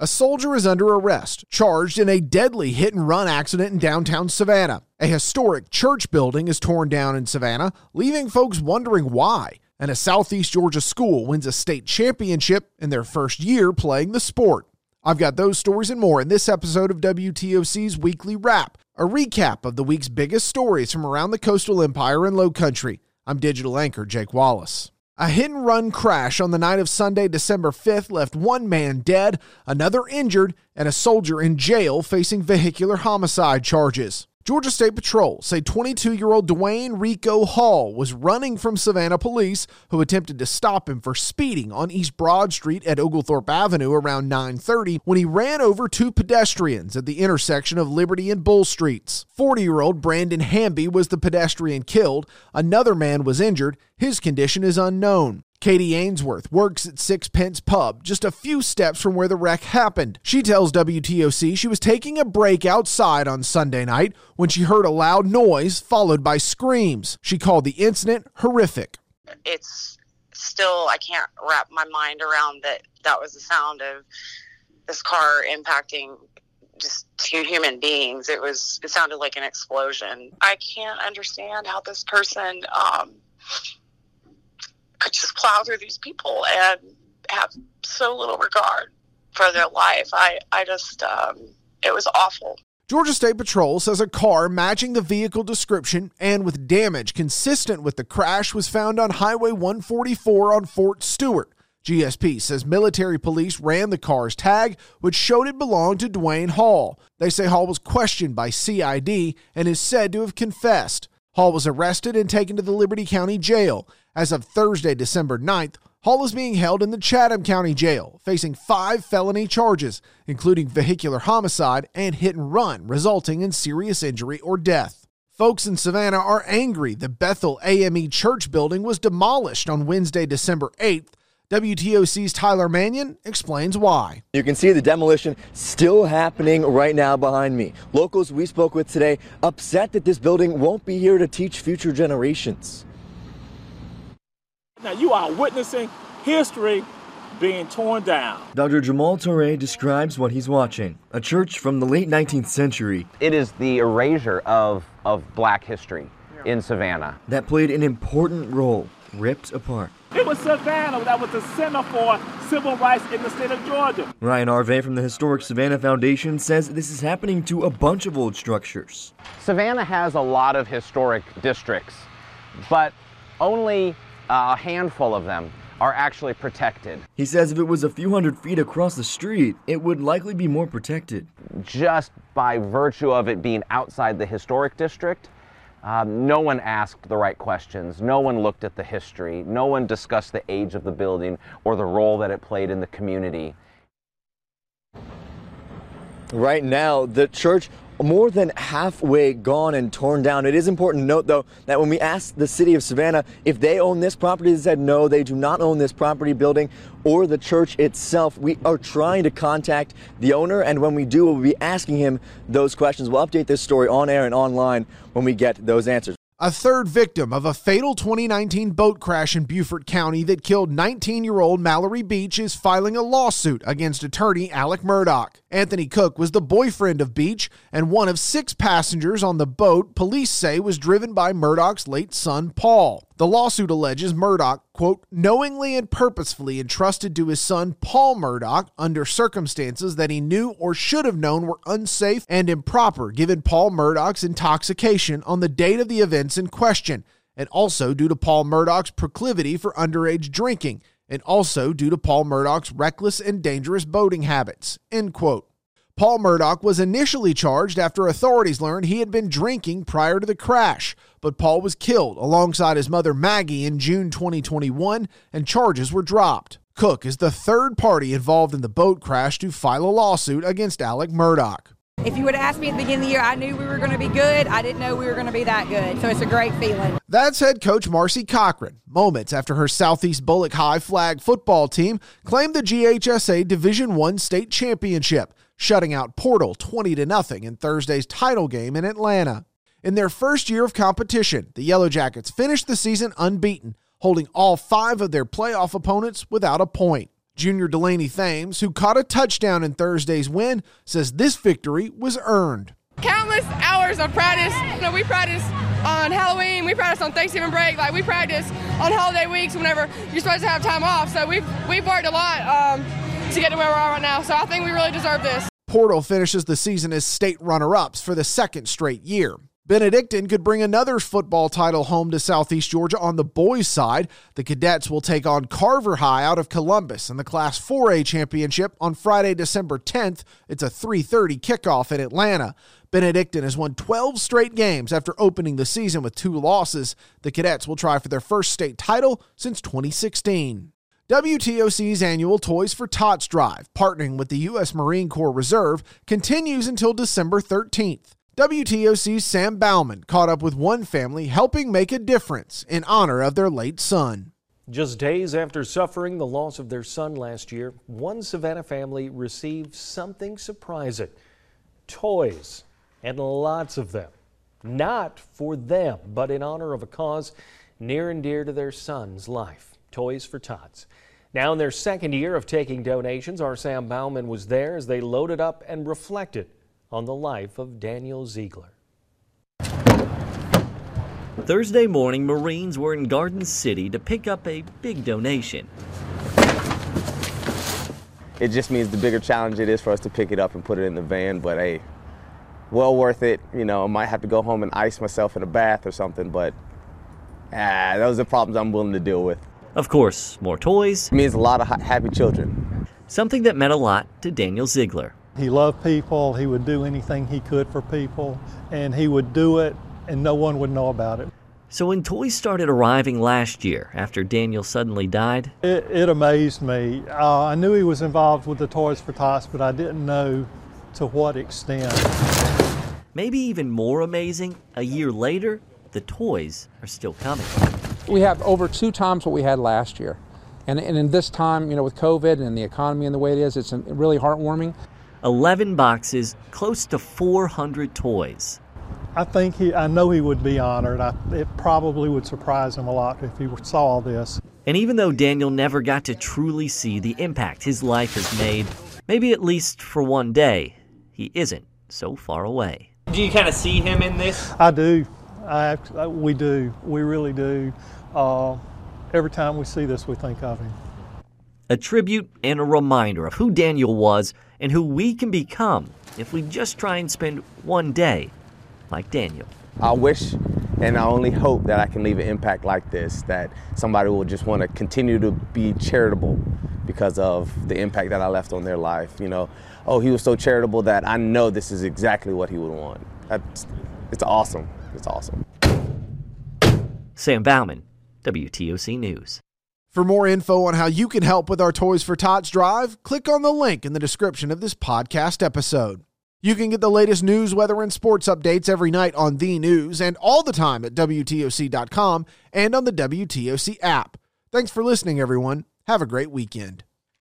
A soldier is under arrest, charged in a deadly hit and run accident in downtown Savannah. A historic church building is torn down in Savannah, leaving folks wondering why. And a Southeast Georgia school wins a state championship in their first year playing the sport. I've got those stories and more in this episode of WTOC's Weekly Wrap, a recap of the week's biggest stories from around the coastal empire and low country. I'm digital anchor Jake Wallace. A hit and run crash on the night of Sunday, December 5th, left one man dead, another injured, and a soldier in jail facing vehicular homicide charges. Georgia State Patrol say 22 year old Dwayne Rico Hall was running from Savannah police who attempted to stop him for speeding on East Broad Street at Oglethorpe Avenue around 9:30 when he ran over two pedestrians at the intersection of Liberty and Bull Streets. 40 year old Brandon Hamby was the pedestrian killed. Another man was injured. His condition is unknown. Katie Ainsworth works at Sixpence Pub, just a few steps from where the wreck happened. She tells WTOC she was taking a break outside on Sunday night when she heard a loud noise followed by screams. She called the incident horrific. It's still, I can't wrap my mind around that that was the sound of this car impacting just two human beings. It was, it sounded like an explosion. I can't understand how this person, um, could just plow through these people and have so little regard for their life. I, I just, um, it was awful. Georgia State Patrol says a car matching the vehicle description and with damage consistent with the crash was found on Highway 144 on Fort Stewart. GSP says military police ran the car's tag, which showed it belonged to Dwayne Hall. They say Hall was questioned by CID and is said to have confessed. Hall was arrested and taken to the Liberty County Jail. As of Thursday, December 9th, Hall is being held in the Chatham County Jail, facing five felony charges, including vehicular homicide and hit and run, resulting in serious injury or death. Folks in Savannah are angry the Bethel AME church building was demolished on Wednesday, December 8th. WTOC's Tyler Mannion explains why. You can see the demolition still happening right now behind me. Locals we spoke with today upset that this building won't be here to teach future generations. Now you are witnessing history being torn down. Dr. Jamal Touré describes what he's watching a church from the late 19th century. It is the erasure of, of black history in Savannah. That played an important role, ripped apart. It was Savannah that was the center for civil rights in the state of Georgia. Ryan Arvay from the Historic Savannah Foundation says this is happening to a bunch of old structures. Savannah has a lot of historic districts, but only a handful of them are actually protected. He says if it was a few hundred feet across the street, it would likely be more protected. Just by virtue of it being outside the historic district, um, no one asked the right questions. No one looked at the history. No one discussed the age of the building or the role that it played in the community. Right now, the church more than halfway gone and torn down. It is important to note, though, that when we asked the city of Savannah if they own this property, they said no, they do not own this property building or the church itself. We are trying to contact the owner, and when we do, we'll be asking him those questions. We'll update this story on air and online when we get those answers. A third victim of a fatal 2019 boat crash in Beaufort County that killed 19 year old Mallory Beach is filing a lawsuit against attorney Alex Murdaugh. Anthony Cook was the boyfriend of Beach and one of six passengers on the boat police say was driven by Murdaugh's late son, Paul. The lawsuit alleges Murdaugh, quote, knowingly and purposefully entrusted to his son Paul Murdaugh under circumstances that he knew or should have known were unsafe and improper given Paul Murdaugh's intoxication on the date of the events in question, and also due to Paul Murdaugh's proclivity for underage drinking, and also due to Paul Murdaugh's reckless and dangerous boating habits, end quote. Paul Murdaugh was initially charged after authorities learned he had been drinking prior to the crash, but Paul was killed alongside his mother Maggie in June 2021 and charges were dropped. Cook is the third party involved in the boat crash to file a lawsuit against Alex Murdaugh. If you would have asked me at the beginning of the year, I knew we were going to be good. I didn't know we were going to be that good. So it's a great feeling. That's head coach Marcy Cochran. Moments after her Southeast Bulloch High flag football team claimed the GHSA Division 1 state championship shutting out Portal 20 to nothing in Thursday's title game in Atlanta. In their first year of competition, the Yellow Jackets finished the season unbeaten, holding all five of their playoff opponents without a point. Junior Delaney Thames, who caught a touchdown in Thursday's win, says this victory was earned. Countless hours of practice. You know, we practice on Halloween, we practice on Thanksgiving break, like we practice on holiday weeks whenever you're supposed to have time off. So we've we've worked a lot um, to get to where we are right now. So I think we really deserve this. Portal finishes the season as state runner ups for the second straight year. Benedictine could bring another football title home to Southeast Georgia on the boys' side. The Cadets will take on Carver High out of Columbus in the Class 4A championship on Friday, December 10th. It's a 3:30 kickoff in Atlanta. Benedictine has won 12 straight games after opening the season with two losses. The Cadets will try for their first state title since 2016. WTOC's annual Toys for Tots drive, partnering with the U.S. Marine Corps Reserve, continues until December 13th. WTOC's Sam Bauman caught up with one family helping make a difference in honor of their late son. Just days after suffering the loss of their son last year, one Savannah family received something surprising toys, and lots of them. Not for them, but in honor of a cause near and dear to their son's life Toys for Tots. Now, in their second year of taking donations, our Sam Bauman was there as they loaded up and reflected on the life of Daniel Zeigler. Thursday morning, Marines were in Garden City to pick up a big donation. It just means the bigger challenge it is for us to pick it up and put it in the van, but hey, well worth it. You know, I might have to go home and ice myself in a bath or something, but ah, those are problems I'm willing to deal with. Of course, more toys. It means a lot of happy children. Something that meant a lot to Daniel Zeigler. He loved people, he would do anything he could for people, and he would do it and no one would know about it. So when toys started arriving last year after Daniel suddenly died, it, it amazed me. Uh, I knew he was involved with the Toys for Tots, but I didn't know to what extent. Maybe even more amazing, a year later, the toys are still coming. We have over two times what we had last year. And, and in this time, you know, with COVID and the economy and the way it is, it's really heartwarming. 11 boxes, close to 400 toys. I think he, I know he would be honored. I, it probably would surprise him a lot if he saw all this. And even though Daniel never got to truly see the impact his life has made, maybe at least for one day, he isn't so far away. Do you kind of see him in this? I do. I, we do. We really do. Uh, every time we see this, we think of him. A tribute and a reminder of who Daniel was and who we can become if we just try and spend one day like Daniel. I wish and I only hope that I can leave an impact like this, that somebody will just want to continue to be charitable because of the impact that I left on their life. You know, oh, he was so charitable that I know this is exactly what he would want. That's, it's awesome. It's awesome. Sam Bauman, WTOC News. For more info on how you can help with our Toys for Tots drive, click on the link in the description of this podcast episode. You can get the latest news, weather, and sports updates every night on The News and all the time at WTOC.com and on the WTOC app. Thanks for listening, everyone. Have a great weekend.